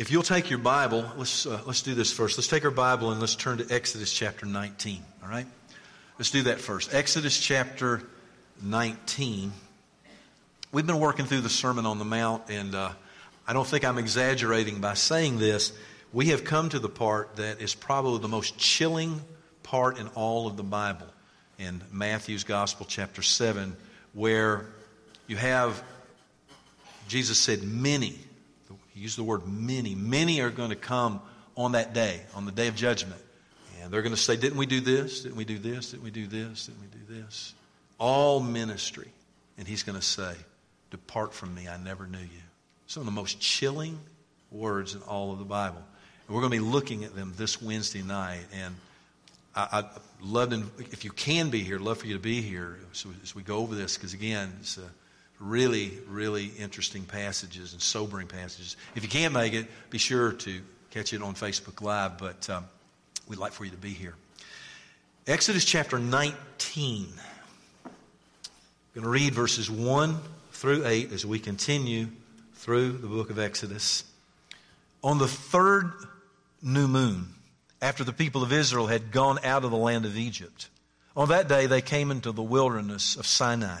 If you'll take your Bible, let's, uh, let's do this first. Let's take our Bible and let's turn to Exodus chapter 19, all right? Let's do that first. Exodus chapter 19. We've been working through the Sermon on the Mount, and uh, I don't think I'm exaggerating by saying this. We have come to the part that is probably the most chilling part in all of the Bible in Matthew's Gospel, chapter 7, where you have Jesus said, Many he used the word many. Many are going to come on that day, on the day of judgment. And they're going to say, Didn't we do this? Didn't we do this? Didn't we do this? Didn't we do this? All ministry. And he's going to say, Depart from me, I never knew you. Some of the most chilling words in all of the Bible. And we're going to be looking at them this Wednesday night. And I, would love if you can be here, love for you to be here so as we go over this, because again, it's a really, really interesting passages and sobering passages. If you can't make it, be sure to catch it on Facebook Live, but um, we'd like for you to be here. Exodus chapter 19. I'm going to read verses 1 through 8 as we continue through the book of Exodus. On the third new moon, after the people of Israel had gone out of the land of Egypt, on that day they came into the wilderness of Sinai.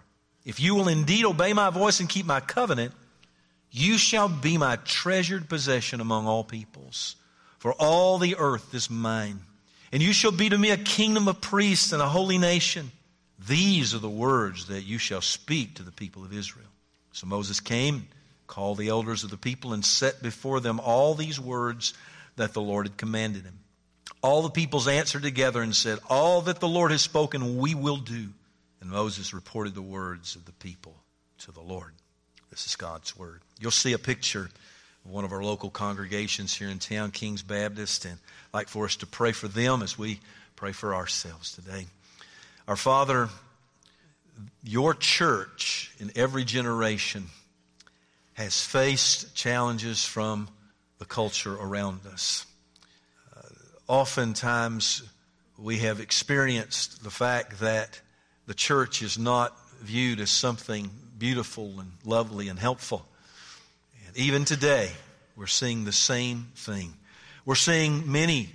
if you will indeed obey my voice and keep my covenant, you shall be my treasured possession among all peoples. For all the earth is mine. And you shall be to me a kingdom of priests and a holy nation. These are the words that you shall speak to the people of Israel. So Moses came, called the elders of the people, and set before them all these words that the Lord had commanded him. All the peoples answered together and said, All that the Lord has spoken, we will do. And Moses reported the words of the people to the Lord. This is God's word. You'll see a picture of one of our local congregations here in town, King's Baptist, and I'd like for us to pray for them as we pray for ourselves today. Our Father, your church in every generation has faced challenges from the culture around us. Uh, oftentimes, we have experienced the fact that the church is not viewed as something beautiful and lovely and helpful. And even today, we're seeing the same thing. We're seeing many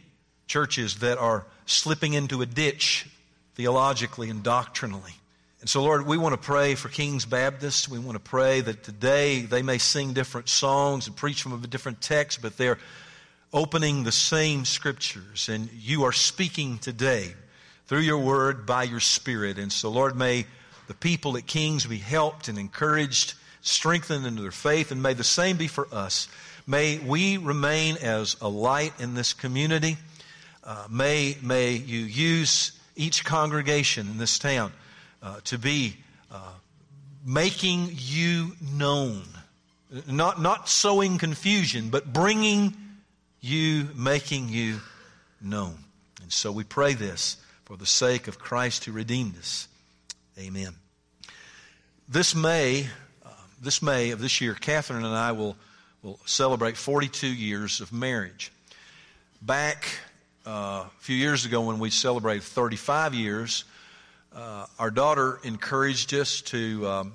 churches that are slipping into a ditch theologically and doctrinally. And so, Lord, we want to pray for King's Baptist. We want to pray that today they may sing different songs and preach from a different text, but they're opening the same scriptures. And you are speaking today through your word by your spirit. And so, Lord, may the people at Kings be helped and encouraged, strengthened into their faith, and may the same be for us. May we remain as a light in this community. Uh, may, may you use each congregation in this town uh, to be uh, making you known. Not, not sowing confusion, but bringing you, making you known. And so we pray this for the sake of Christ who redeemed us. Amen. This May, uh, this May of this year, Catherine and I will, will celebrate 42 years of marriage. Back uh, a few years ago when we celebrated 35 years, uh, our daughter encouraged us to, um,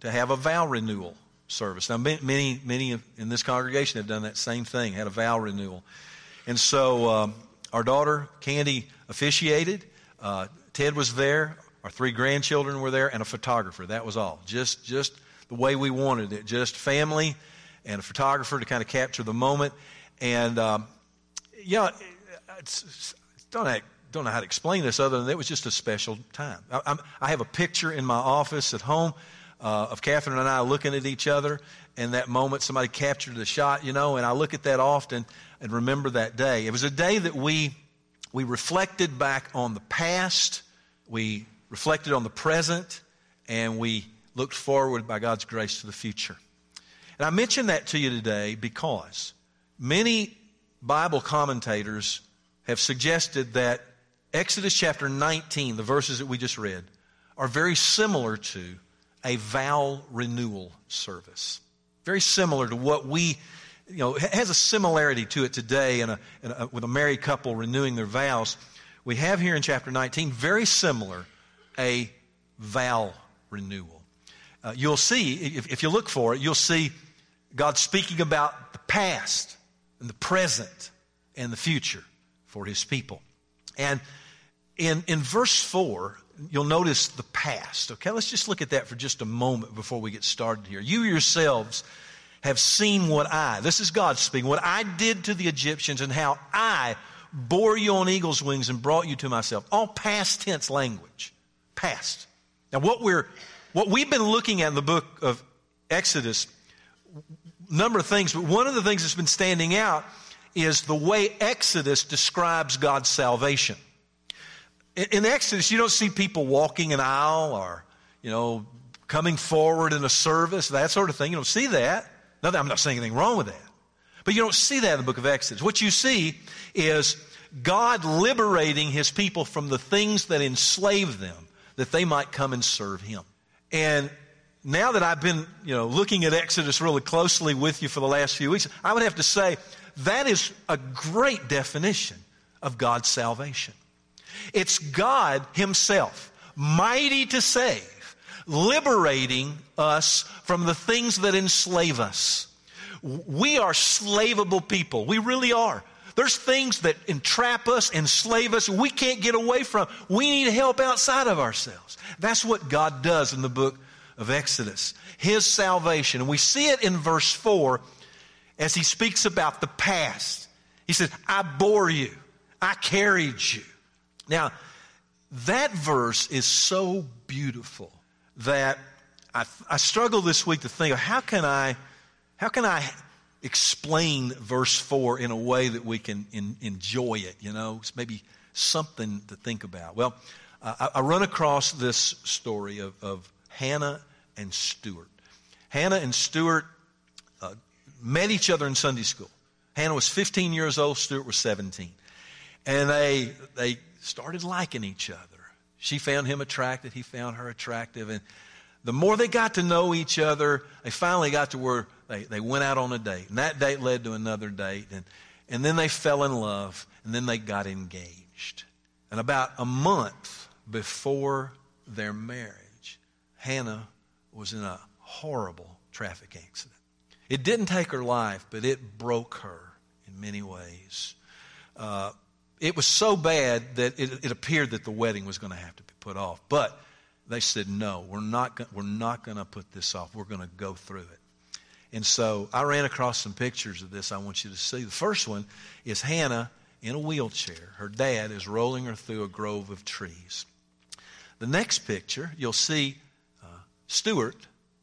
to have a vow renewal service. Now, many, many in this congregation have done that same thing, had a vow renewal. And so um, our daughter, Candy, officiated. Uh, Ted was there. Our three grandchildren were there, and a photographer. That was all. Just, just the way we wanted it. Just family and a photographer to kind of capture the moment. And um, yeah, it's, don't don't know how to explain this other than it was just a special time. I, I have a picture in my office at home uh, of Catherine and I looking at each other, and that moment somebody captured the shot, you know. And I look at that often and remember that day. It was a day that we we reflected back on the past, we reflected on the present, and we looked forward by God's grace to the future. And I mention that to you today because many Bible commentators have suggested that Exodus chapter 19, the verses that we just read, are very similar to a vow renewal service. Very similar to what we, you know, has a similarity to it today in a, in a, with a married couple renewing their vows. We have here in chapter 19, very similar, a vow renewal. Uh, you'll see, if, if you look for it, you'll see God speaking about the past and the present and the future for his people. And in, in verse 4, you'll notice the past. Okay, let's just look at that for just a moment before we get started here. You yourselves have seen what I, this is God speaking, what I did to the Egyptians and how I bore you on eagle's wings and brought you to myself. All past tense language. Past. Now, what we're, what we've been looking at in the book of Exodus, a number of things, but one of the things that's been standing out is the way Exodus describes God's salvation. In Exodus, you don't see people walking an aisle or, you know, coming forward in a service, that sort of thing. You don't see that. Now, I'm not saying anything wrong with that. But you don't see that in the book of Exodus. What you see is God liberating his people from the things that enslave them, that they might come and serve him. And now that I've been, you know, looking at Exodus really closely with you for the last few weeks, I would have to say that is a great definition of God's salvation. It's God Himself, mighty to save, liberating us from the things that enslave us. We are slavable people. We really are. There's things that entrap us, enslave us, we can't get away from. We need help outside of ourselves. That's what God does in the book of Exodus. His salvation. And we see it in verse 4 as he speaks about the past. He says, I bore you, I carried you. Now, that verse is so beautiful that I, I struggle this week to think of how can I, how can I explain verse 4 in a way that we can in, enjoy it, you know? It's maybe something to think about. Well, I, I run across this story of, of Hannah and Stuart. Hannah and Stuart uh, met each other in Sunday school. Hannah was 15 years old, Stuart was 17. And they, they started liking each other. She found him attractive, he found her attractive. And the more they got to know each other, they finally got to where they, they went out on a date. And that date led to another date. And, and then they fell in love, and then they got engaged. And about a month before their marriage, Hannah was in a horrible traffic accident. It didn't take her life, but it broke her in many ways. Uh, it was so bad that it, it appeared that the wedding was going to have to be put off. But they said, no, we're not, we're not going to put this off. We're going to go through it. And so I ran across some pictures of this I want you to see. The first one is Hannah in a wheelchair. Her dad is rolling her through a grove of trees. The next picture, you'll see uh, Stuart.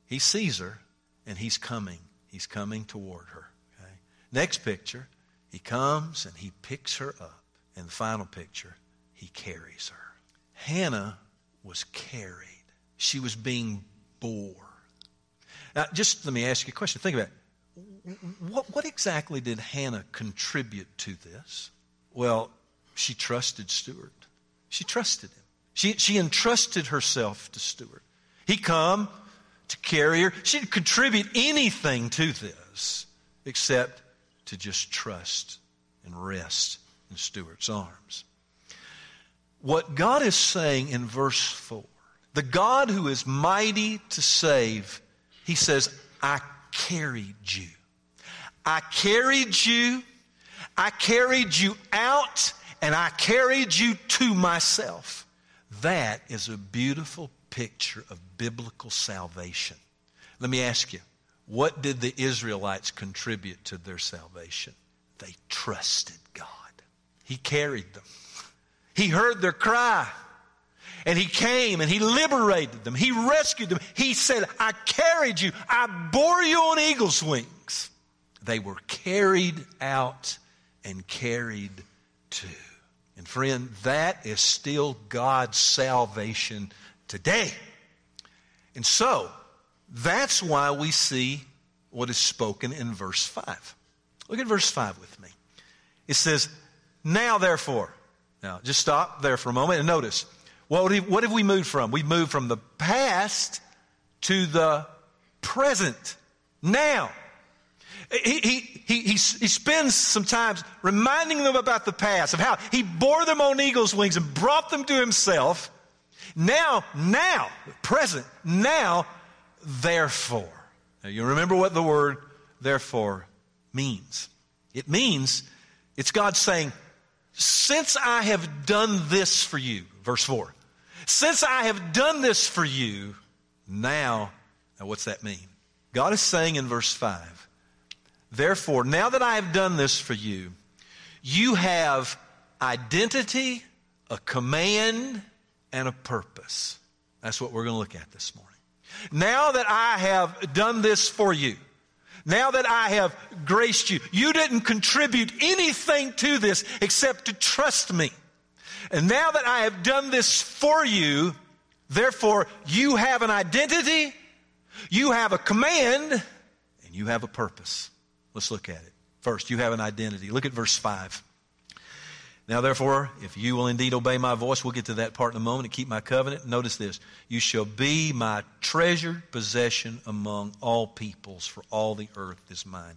He sees her and he's coming. He's coming toward her. Okay? Next picture, he comes and he picks her up. And the final picture, he carries her. Hannah was carried. She was being bore. Now, just let me ask you a question. Think about it. What, what exactly did Hannah contribute to this? Well, she trusted Stuart. She trusted him. She, she entrusted herself to Stuart. He come to carry her. She didn't contribute anything to this except to just trust and rest in Stuart's arms. What God is saying in verse 4 the God who is mighty to save, he says, I carried you. I carried you. I carried you out and I carried you to myself. That is a beautiful picture of biblical salvation. Let me ask you, what did the Israelites contribute to their salvation? They trusted God. He carried them. He heard their cry. And he came and he liberated them. He rescued them. He said, I carried you. I bore you on eagle's wings. They were carried out and carried to. And friend, that is still God's salvation today. And so, that's why we see what is spoken in verse 5. Look at verse 5 with me. It says, now therefore. Now, just stop there for a moment and notice. What what have we moved from? We've moved from the past to the present. Now. He, he, he, he, spends some time reminding them about the past, of how he bore them on eagle's wings and brought them to himself. Now, now, present, now, therefore. Now, you remember what the word therefore means. It means it's God saying, Since I have done this for you, verse 4, since I have done this for you, now, now what's that mean? God is saying in verse 5, Therefore, now that I have done this for you, you have identity, a command, and a purpose. That's what we're going to look at this morning. Now that I have done this for you, now that I have graced you, you didn't contribute anything to this except to trust me. And now that I have done this for you, therefore you have an identity, you have a command, and you have a purpose. Let's look at it. First, you have an identity. Look at verse 5. Now, therefore, if you will indeed obey my voice, we'll get to that part in a moment and keep my covenant. Notice this you shall be my treasured possession among all peoples, for all the earth is mine.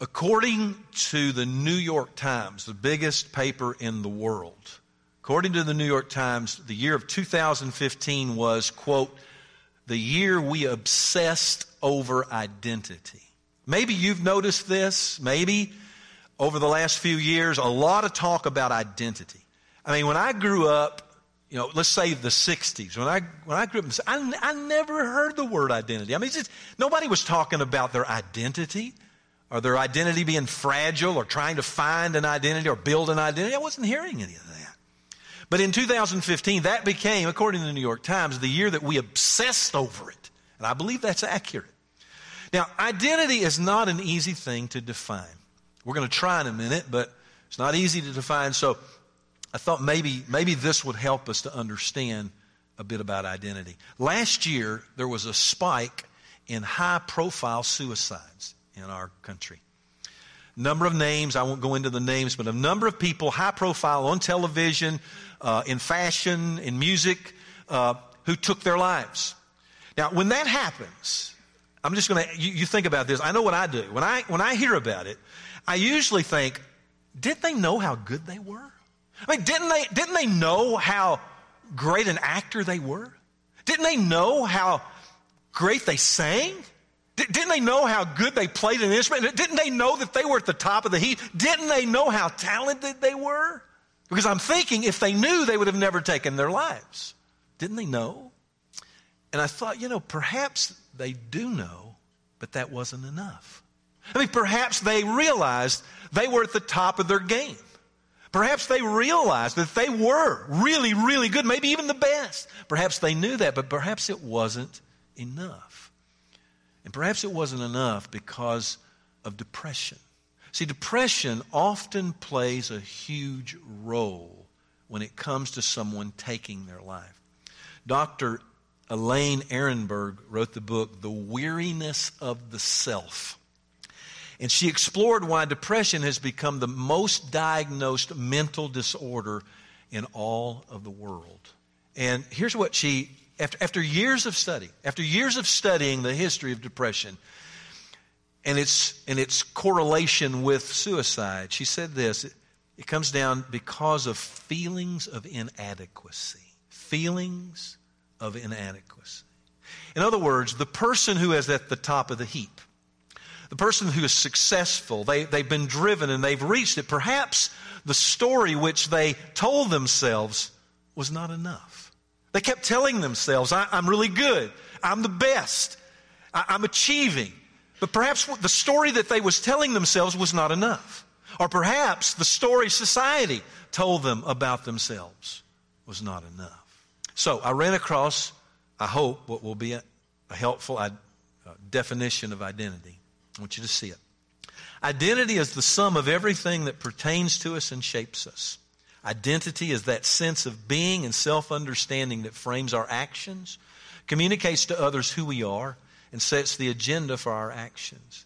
According to the New York Times, the biggest paper in the world, according to the New York Times, the year of 2015 was, quote, the year we obsessed over identity. Maybe you've noticed this. Maybe over the last few years, a lot of talk about identity. I mean, when I grew up, you know, let's say the 60s, when I, when I grew up, I, I never heard the word identity. I mean, just, nobody was talking about their identity or their identity being fragile or trying to find an identity or build an identity. I wasn't hearing any of that. But in 2015, that became, according to the New York Times, the year that we obsessed over it. And I believe that's accurate. Now, identity is not an easy thing to define. We're going to try in a minute, but it's not easy to define. So I thought maybe, maybe this would help us to understand a bit about identity. Last year, there was a spike in high profile suicides in our country. Number of names, I won't go into the names, but a number of people, high profile on television, uh, in fashion, in music, uh, who took their lives. Now, when that happens, I'm just going to, you, you think about this. I know what I do. When I, when I hear about it, I usually think, did they know how good they were? I mean, didn't they, didn't they know how great an actor they were? Didn't they know how great they sang? Didn't they know how good they played an instrument? Didn't they know that they were at the top of the heap? Didn't they know how talented they were? Because I'm thinking if they knew, they would have never taken their lives. Didn't they know? And I thought, you know, perhaps they do know, but that wasn't enough. I mean, perhaps they realized they were at the top of their game. Perhaps they realized that they were really, really good, maybe even the best. Perhaps they knew that, but perhaps it wasn't enough. And perhaps it wasn't enough because of depression. See, depression often plays a huge role when it comes to someone taking their life. Dr. Elaine Ehrenberg wrote the book, The Weariness of the Self. And she explored why depression has become the most diagnosed mental disorder in all of the world. And here's what she, after, after years of study, after years of studying the history of depression and its, and its correlation with suicide, she said this it, it comes down because of feelings of inadequacy. Feelings of inadequacy. In other words, the person who is at the top of the heap, the person who is successful, they, they've been driven and they've reached it. Perhaps the story which they told themselves was not enough. They kept telling themselves, I, am really good. I'm the best. I, I'm achieving. But perhaps the story that they was telling themselves was not enough. Or perhaps the story society told them about themselves was not enough. So I ran across, I hope, what will be a, a helpful uh, definition of identity. I want you to see it. Identity is the sum of everything that pertains to us and shapes us. Identity is that sense of being and self understanding that frames our actions, communicates to others who we are, and sets the agenda for our actions.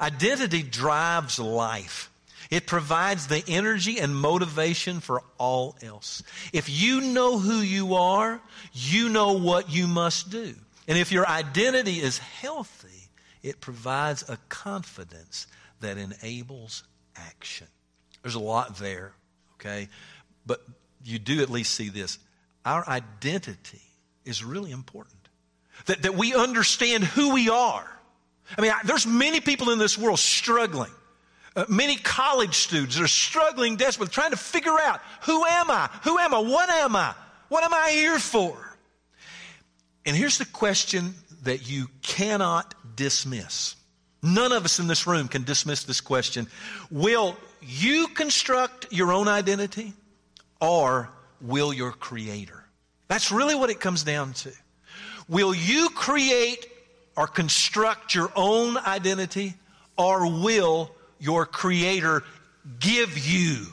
Identity drives life. It provides the energy and motivation for all else. If you know who you are, you know what you must do. And if your identity is healthy, it provides a confidence that enables action. There's a lot there, okay? But you do at least see this. Our identity is really important. That, that we understand who we are. I mean, I, there's many people in this world struggling. Uh, many college students are struggling desperately, trying to figure out who am I? Who am I? What am I? What am I here for? And here's the question that you cannot dismiss. None of us in this room can dismiss this question. Will you construct your own identity or will your creator? That's really what it comes down to. Will you create or construct your own identity or will your Creator give you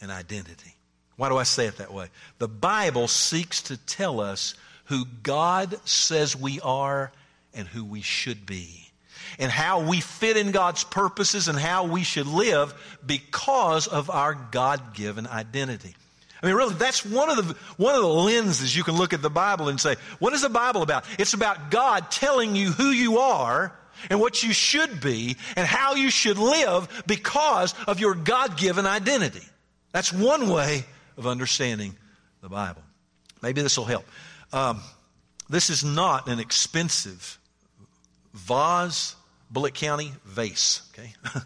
an identity. Why do I say it that way? The Bible seeks to tell us who God says we are and who we should be, and how we fit in God's purposes and how we should live because of our God given identity. I mean, really, that's one of the one of the lenses you can look at the Bible and say, what is the Bible about? It's about God telling you who you are and what you should be and how you should live because of your God given identity. That's one way of understanding the Bible. Maybe this will help. Um, this is not an expensive vase, Bullitt County vase, okay?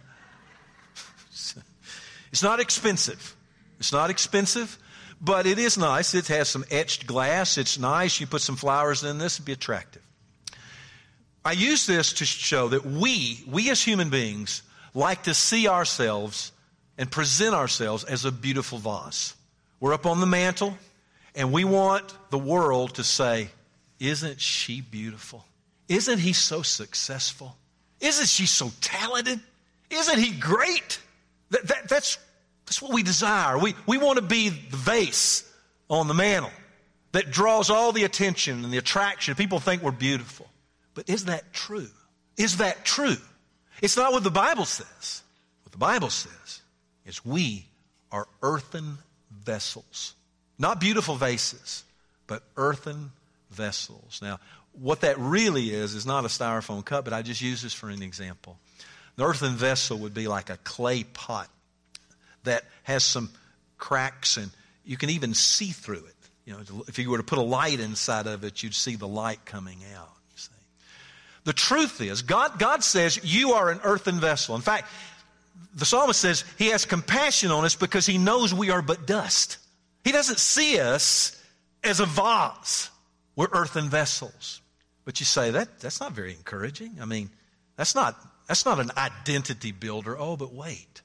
it's not expensive. It's not expensive, but it is nice. It has some etched glass. It's nice. You put some flowers in this, it'd be attractive. I use this to show that we, we as human beings, like to see ourselves and present ourselves as a beautiful vase. We're up on the mantle, and we want the world to say, Isn't she beautiful? Isn't he so successful? Isn't she so talented? Isn't he great? That, that, that's, that's what we desire. We, we want to be the vase on the mantle that draws all the attention and the attraction. People think we're beautiful. But is that true? Is that true? It's not what the Bible says. What the Bible says is we are earthen vessels. Not beautiful vases, but earthen vessels. Now, what that really is, is not a styrofoam cup, but I just use this for an example. The earthen vessel would be like a clay pot that has some cracks and you can even see through it. You know, if you were to put a light inside of it, you'd see the light coming out. The truth is, God, God says you are an earthen vessel. In fact, the psalmist says he has compassion on us because he knows we are but dust. He doesn't see us as a vase. We're earthen vessels. But you say that that's not very encouraging. I mean, that's not that's not an identity builder. Oh, but wait.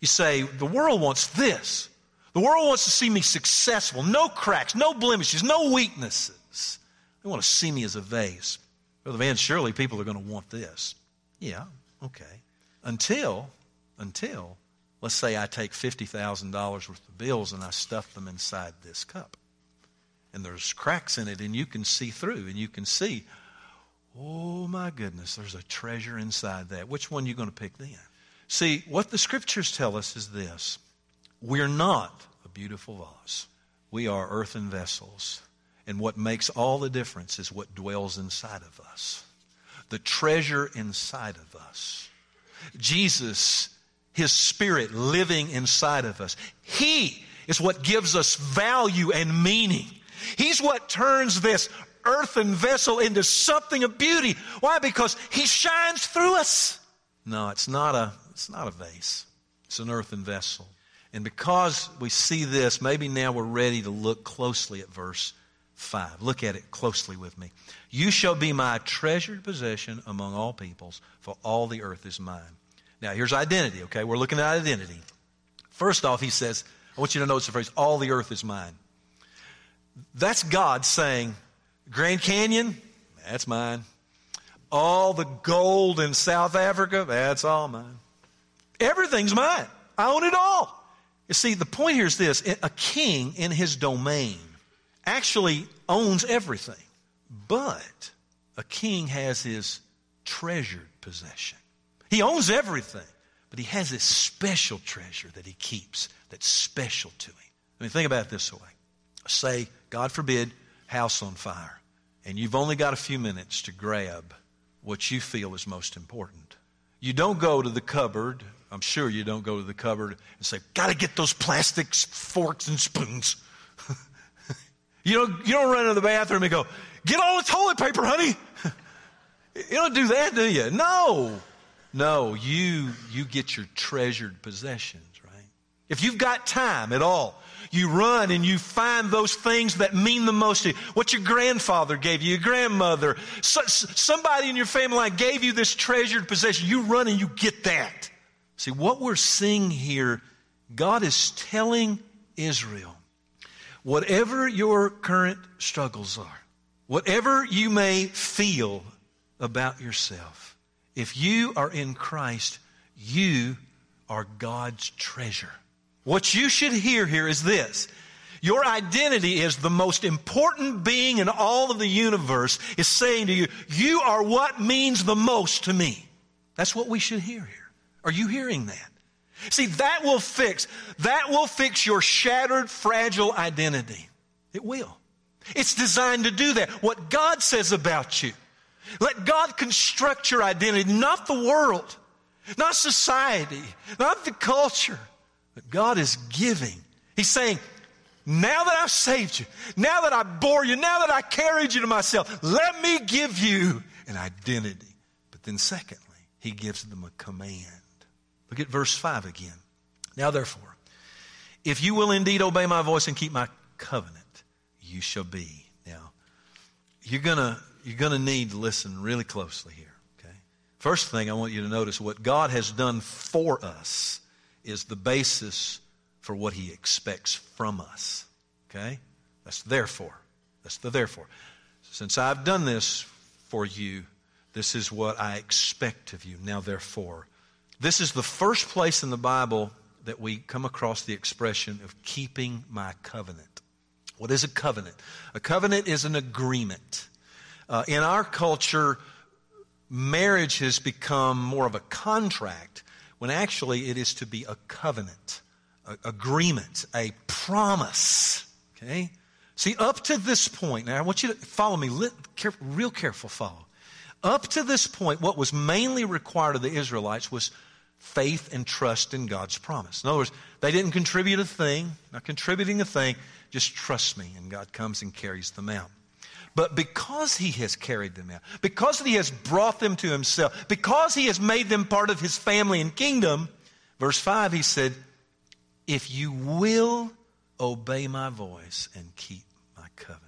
You say the world wants this. The world wants to see me successful, no cracks, no blemishes, no weaknesses. They want to see me as a vase. Brother Van, surely people are going to want this. Yeah, okay. Until, until, let's say I take $50,000 worth of bills and I stuff them inside this cup. And there's cracks in it and you can see through and you can see, oh my goodness, there's a treasure inside that. Which one are you going to pick then? See, what the scriptures tell us is this. We're not a beautiful vase. We are earthen vessels and what makes all the difference is what dwells inside of us the treasure inside of us. Jesus, His Spirit living inside of us. He is what gives us value and meaning. He's what turns this earthen vessel into something of beauty. Why? Because He shines through us. No, it's not a, it's not a vase. It's an earthen vessel. And because we see this, maybe now we're ready to look closely at verse 5. Look at it closely with me. You shall be my treasured possession among all peoples, for all the earth is mine. Now, here's identity, okay? We're looking at identity. First off, he says, I want you to notice the phrase, all the earth is mine. That's God saying, Grand Canyon, that's mine. All the gold in South Africa, that's all mine. Everything's mine. I own it all. You see, the point here is this a king in his domain actually owns everything. But a king has his treasured possession. He owns everything, But he has this special treasure that he keeps that's special to him. I mean, think about it this way. Say, God forbid, house on fire, and you've only got a few minutes to grab what you feel is most important. You don't go to the cupboard. I'm sure you don't go to the cupboard and say, Got to get those plastic forks and spoons. you, don't, you don't run into the bathroom and go, Get all the toilet paper, honey. you don't do that, do you? No. No, you, you get your treasured possessions, right? If you've got time at all, you run and you find those things that mean the most to you. What your grandfather gave you, your grandmother, so, somebody in your family line gave you this treasured possession. You run and you get that. See, what we're seeing here, God is telling Israel, whatever your current struggles are, whatever you may feel about yourself, if you are in Christ, you are God's treasure. What you should hear here is this. Your identity is the most important being in all of the universe is saying to you, you are what means the most to me. That's what we should hear here. Are you hearing that? See, that will fix, that will fix your shattered, fragile identity. It will. It's designed to do that. What God says about you. Let God construct your identity, not the world, not society, not the culture. But God is giving. He's saying, now that I've saved you, now that I bore you, now that I carried you to myself, let me give you an identity. But then, secondly, he gives them a command. Look at verse 5 again. Now, therefore, if you will indeed obey my voice and keep my covenant, you shall be. Now, you're going to you're going to need to listen really closely here. Okay? First thing I want you to notice what God has done for us is the basis for what he expects from us. Okay? That's therefore. That's the therefore. Since I've done this for you, this is what I expect of you. Now, therefore. This is the first place in the Bible that we come across the expression of keeping my covenant. What is a covenant? A covenant is an agreement. Uh, in our culture, marriage has become more of a contract when actually it is to be a covenant, a agreement, a promise. Okay? See, up to this point, now I want you to follow me, real careful follow. Up to this point, what was mainly required of the Israelites was faith and trust in God's promise. In other words, they didn't contribute a thing, not contributing a thing, just trust me, and God comes and carries them out. But because he has carried them out, because he has brought them to himself, because he has made them part of his family and kingdom, verse 5, he said, If you will obey my voice and keep my covenant.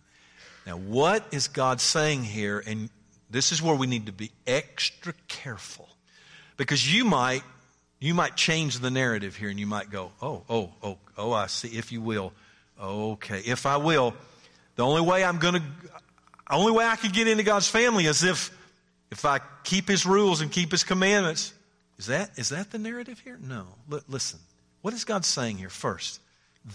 Now, what is God saying here? And this is where we need to be extra careful. Because you might, you might change the narrative here and you might go, oh, oh, oh, oh, I see, if you will. Okay, if I will, the only way I'm going to, the only way I could get into God's family is if, if I keep His rules and keep His commandments. Is that, is that the narrative here? No. L- listen, what is God saying here? First,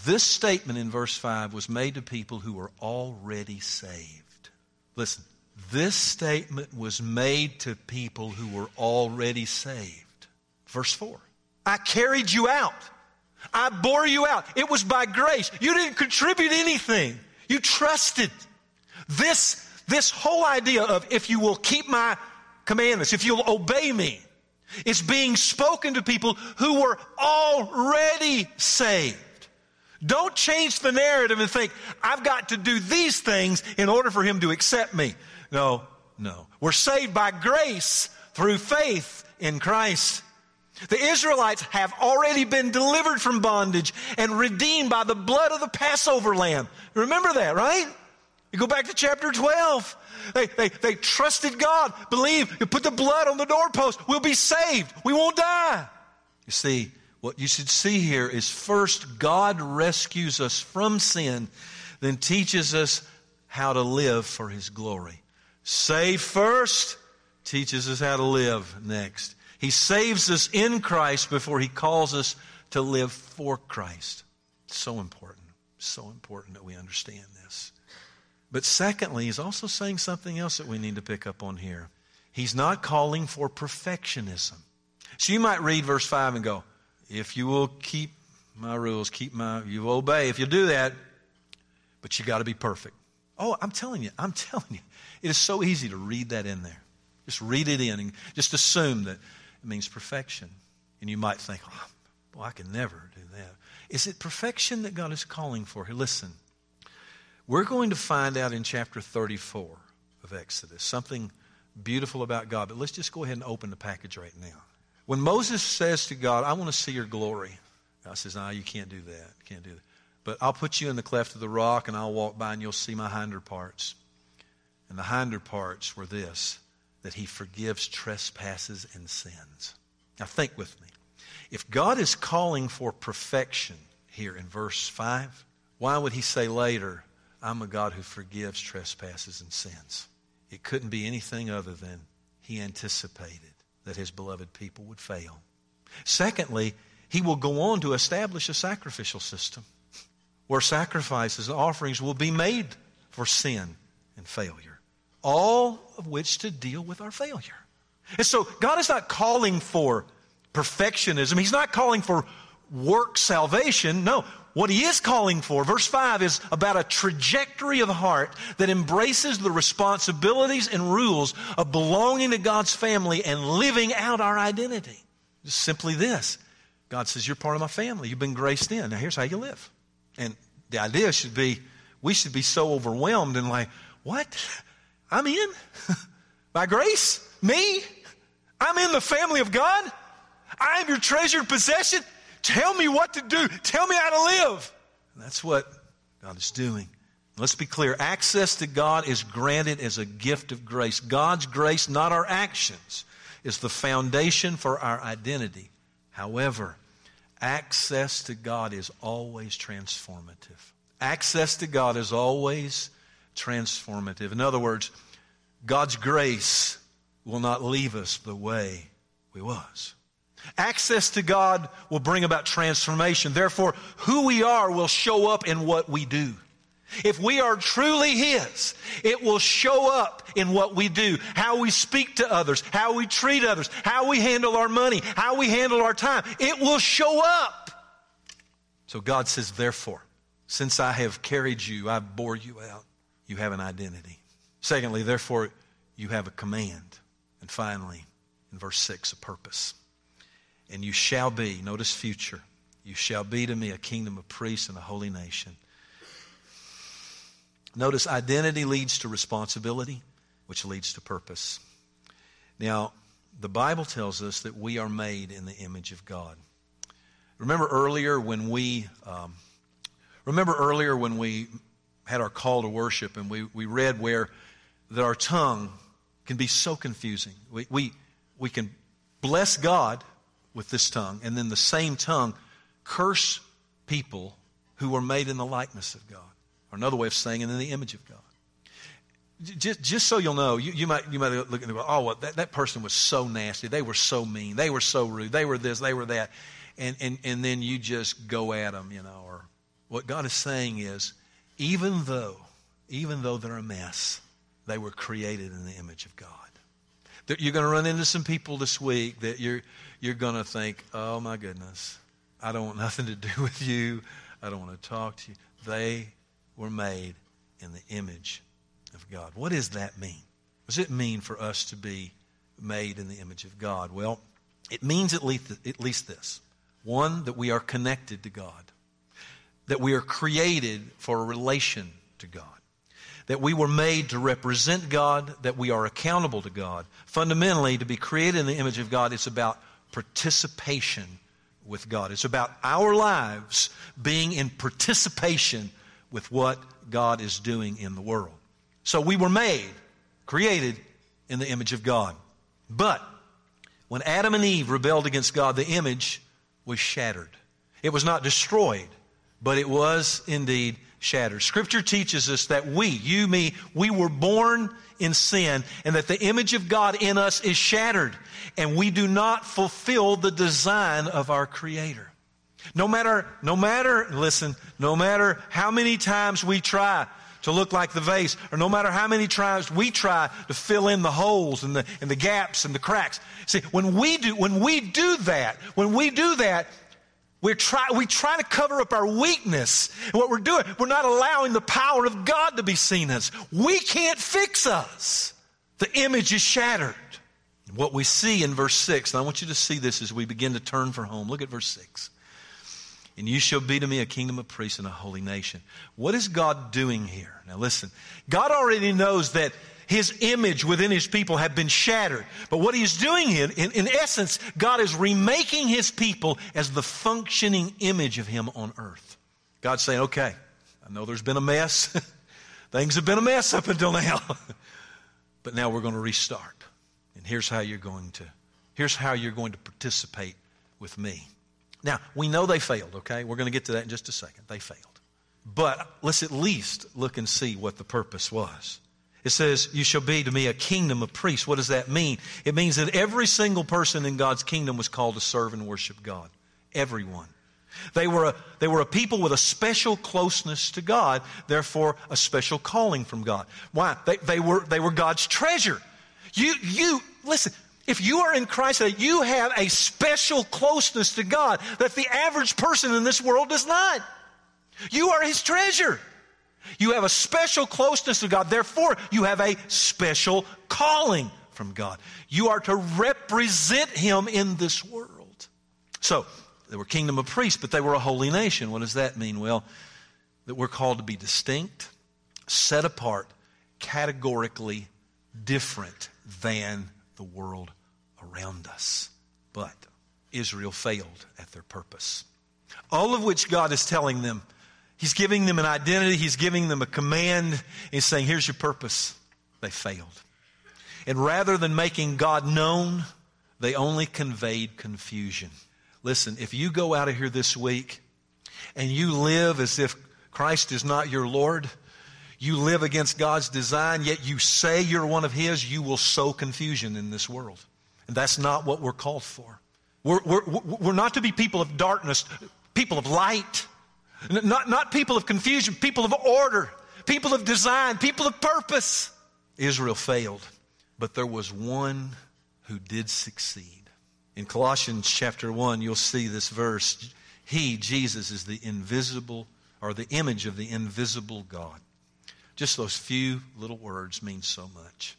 this statement in verse 5 was made to people who were already saved. Listen, this statement was made to people who were already saved. Verse 4 I carried you out. I bore you out. It was by grace. You didn't contribute anything. You trusted. This this whole idea of if you will keep my commandments, if you'll obey me, is being spoken to people who were already saved. Don't change the narrative and think, I've got to do these things in order for him to accept me. No, no. We're saved by grace through faith in Christ. The Israelites have already been delivered from bondage and redeemed by the blood of the Passover lamb. Remember that, right? You go back to chapter 12. They, they, they trusted God, believe, you put the blood on the doorpost, we'll be saved, we won't die. You see, what you should see here is first, God rescues us from sin, then teaches us how to live for His glory. Save first, teaches us how to live next. He saves us in Christ before He calls us to live for Christ. So important, so important that we understand this. But secondly, he's also saying something else that we need to pick up on here. He's not calling for perfectionism. So you might read verse 5 and go, If you will keep my rules, keep my, you obey. If you do that, but you got to be perfect. Oh, I'm telling you, I'm telling you. It is so easy to read that in there. Just read it in and just assume that it means perfection. And you might think, oh, boy, I can never do that. Is it perfection that God is calling for? Listen. We're going to find out in chapter 34 of Exodus something beautiful about God, but let's just go ahead and open the package right now. When Moses says to God, I want to see your glory, God says, No, you can't do that. can't do that. But I'll put you in the cleft of the rock and I'll walk by and you'll see my hinder parts. And the hinder parts were this that he forgives trespasses and sins. Now think with me. If God is calling for perfection here in verse 5, why would he say later, I'm a God who forgives trespasses and sins? It couldn't be anything other than he anticipated that his beloved people would fail. Secondly, he will go on to establish a sacrificial system where sacrifices and offerings will be made for sin and failure, all of which to deal with our failure. And so God is not calling for perfectionism. He's not calling for work salvation. No, what he is calling for, verse 5, is about a trajectory of heart that embraces the responsibilities and rules of belonging to God's family and living out our identity. Just simply this God says, You're part of my family. You've been graced in. Now, here's how you live. And the idea should be we should be so overwhelmed and like, What? I'm in? By grace? Me? I'm in the family of God? I am your treasured possession? Tell me what to do. Tell me how to live. And that's what God is doing. Let's be clear. Access to God is granted as a gift of grace. God's grace, not our actions, is the foundation for our identity. However, access to God is always transformative. Access to God is always transformative. In other words, God's grace will not leave us the way we was. Access to God will bring about transformation. Therefore, who we are will show up in what we do. If we are truly His, it will show up in what we do, how we speak to others, how we treat others, how we handle our money, how we handle our time. It will show up. So God says, therefore, since I have carried you, I bore you out, you have an identity. Secondly, therefore, you have a command. And finally, in verse 6, a purpose. And you shall be, notice future, you shall be to me a kingdom of priests and a holy nation. Notice identity leads to responsibility, which leads to purpose. Now, the Bible tells us that we are made in the image of God. Remember earlier when we, um, remember earlier when we had our call to worship and we, we read where that our tongue can be so confusing. We, we, we can bless God with this tongue and then the same tongue curse people who were made in the likeness of God. Or another way of saying it, in the image of God. Just, just so you'll know, you, you, might, you might look and go, oh, that, that person was so nasty. They were so mean. They were so rude. They were this, they were that. And, and, and then you just go at them, you know. Or what God is saying is, even though, even though they're a mess, they were created in the image of God. You're going to run into some people this week that you're, you're going to think, oh my goodness, I don't want nothing to do with you. I don't want to talk to you. They were made in the image of God. What does that mean? What does it mean for us to be made in the image of God? Well, it means at least, at least this one, that we are connected to God, that we are created for a relation to God, that we were made to represent God, that we are accountable to God. Fundamentally, to be created in the image of God, it's about participation with God. It's about our lives being in participation with what God is doing in the world. So we were made, created in the image of God. But when Adam and Eve rebelled against God, the image was shattered. It was not destroyed, but it was indeed shattered. Scripture teaches us that we, you, me, we were born in sin and that the image of God in us is shattered and we do not fulfill the design of our Creator. No matter, no matter, listen, no matter how many times we try to look like the vase, or no matter how many times we try to fill in the holes and the, and the gaps and the cracks. See, when we do, when we do that, when we do that, we're try, we try to cover up our weakness. And what we're doing, we're not allowing the power of God to be seen as. We can't fix us. The image is shattered. What we see in verse 6, and I want you to see this as we begin to turn for home. Look at verse 6. And you shall be to me a kingdom of priests and a holy nation. What is God doing here? Now listen, God already knows that his image within his people have been shattered. But what he's doing in, in, in essence, God is remaking his people as the functioning image of him on earth. God's saying, okay, I know there's been a mess. Things have been a mess up until now. but now we're going to restart. And here's how you're going to here's how you're going to participate with me. Now, we know they failed, okay? We're going to get to that in just a second. They failed. But let's at least look and see what the purpose was. It says, You shall be to me a kingdom of priests. What does that mean? It means that every single person in God's kingdom was called to serve and worship God. Everyone. They were, a, they were a people with a special closeness to God, therefore, a special calling from God. Why? They, they, were, they were God's treasure. You, you, listen, if you are in Christ, you have a special closeness to God that the average person in this world does not. You are His treasure. You have a special closeness to God. Therefore, you have a special calling from God. You are to represent Him in this world. So, they were kingdom of priests, but they were a holy nation. What does that mean? Well, that we're called to be distinct, set apart, categorically different than the world around us. But Israel failed at their purpose. All of which God is telling them. He's giving them an identity, He's giving them a command. He's saying, Here's your purpose. They failed. And rather than making God known, they only conveyed confusion. Listen, if you go out of here this week and you live as if Christ is not your Lord, you live against God's design, yet you say you're one of His, you will sow confusion in this world. And that's not what we're called for. We're, we're, we're not to be people of darkness, people of light. Not, not people of confusion, people of order, people of design, people of purpose. Israel failed, but there was one who did succeed. In Colossians chapter 1, you'll see this verse. He, Jesus, is the invisible or the image of the invisible God. Just those few little words mean so much.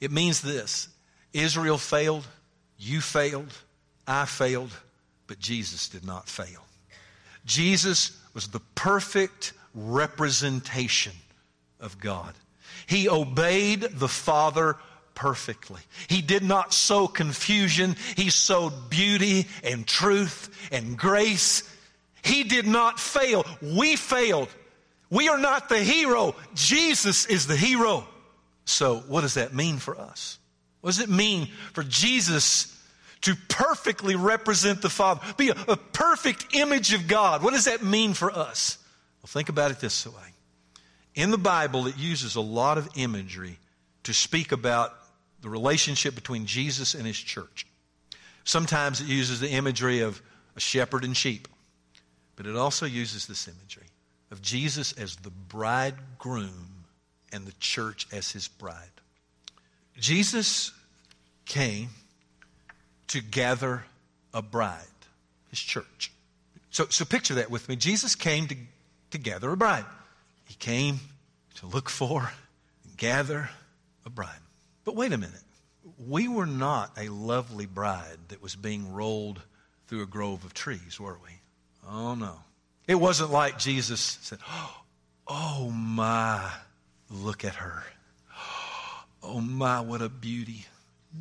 It means this Israel failed, you failed, I failed, but Jesus did not fail. Jesus was the perfect representation of God. He obeyed the Father perfectly. He did not sow confusion, He sowed beauty and truth and grace. He did not fail. We failed. We are not the hero. Jesus is the hero. So, what does that mean for us? What does it mean for Jesus to perfectly represent the Father, be a, a perfect image of God? What does that mean for us? Well, think about it this way. In the Bible, it uses a lot of imagery to speak about the relationship between Jesus and his church. Sometimes it uses the imagery of a shepherd and sheep, but it also uses this imagery of Jesus as the bridegroom and the church as his bride. Jesus came to gather a bride, his church. So, so picture that with me. Jesus came to, to gather a bride. He came to look for and gather a bride. But wait a minute. We were not a lovely bride that was being rolled through a grove of trees, were we? Oh, no. It wasn't like Jesus said, Oh my, look at her. Oh my, what a beauty.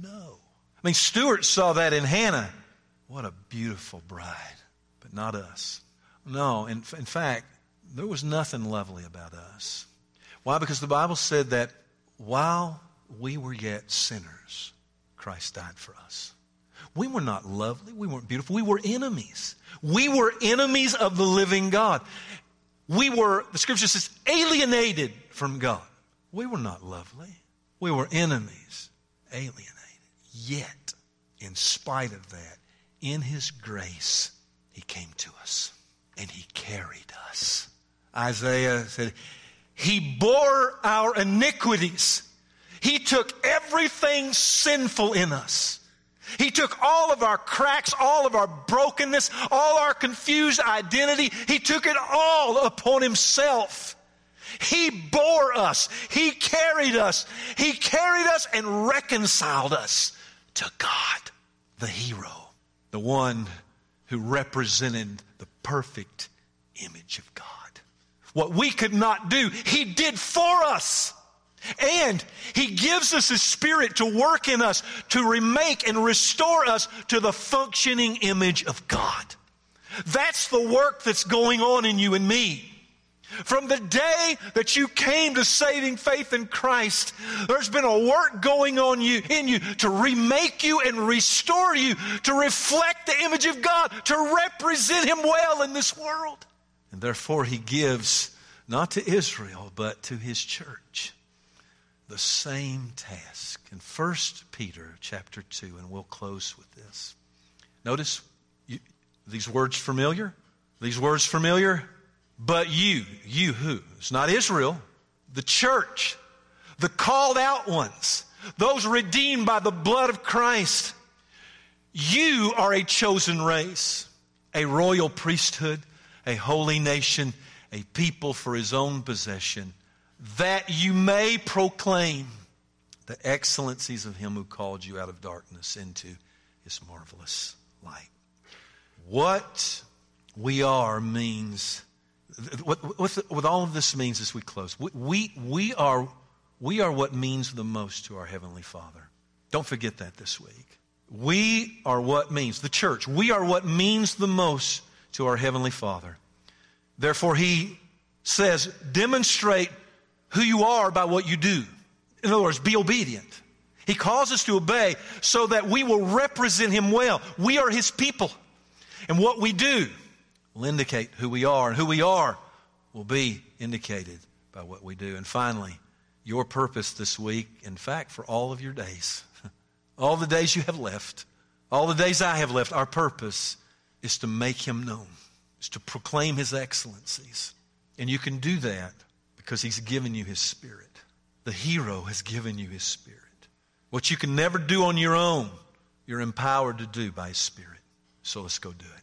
No. I mean, Stuart saw that in Hannah. What a beautiful bride, but not us. No, in, in fact, there was nothing lovely about us. Why? Because the Bible said that while we were yet sinners, Christ died for us. We were not lovely. We weren't beautiful. We were enemies. We were enemies of the living God. We were, the scripture says, alienated from God. We were not lovely. We were enemies, alienated. Yet, in spite of that, in His grace, He came to us and He carried us. Isaiah said, He bore our iniquities. He took everything sinful in us. He took all of our cracks, all of our brokenness, all our confused identity. He took it all upon himself. He bore us. He carried us. He carried us and reconciled us to God, the hero, the one who represented the perfect image of God. What we could not do, He did for us. And He gives us His Spirit to work in us, to remake and restore us to the functioning image of God. That's the work that's going on in you and me. From the day that you came to saving faith in Christ, there's been a work going on you, in you to remake you and restore you, to reflect the image of God, to represent Him well in this world. And therefore, He gives not to Israel, but to His church the same task. In 1 Peter chapter 2, and we'll close with this. Notice you, these words familiar? These words familiar? But you, you who? It's not Israel, the church, the called out ones, those redeemed by the blood of Christ. You are a chosen race, a royal priesthood, a holy nation, a people for his own possession, that you may proclaim the excellencies of him who called you out of darkness into his marvelous light. What we are means what, what, what, all of this means as we close, we, we, are, we are what means the most to our Heavenly Father. Don't forget that this week. We are what means, the church, we are what means the most to our Heavenly Father. Therefore, He says, demonstrate who you are by what you do. In other words, be obedient. He calls us to obey so that we will represent Him well. We are His people. And what we do will indicate who we are, and who we are will be indicated by what we do. And finally, your purpose this week, in fact, for all of your days, all the days you have left, all the days I have left, our purpose is to make him known, is to proclaim his excellencies. And you can do that because he's given you his spirit. The hero has given you his spirit. What you can never do on your own, you're empowered to do by his spirit. So let's go do it.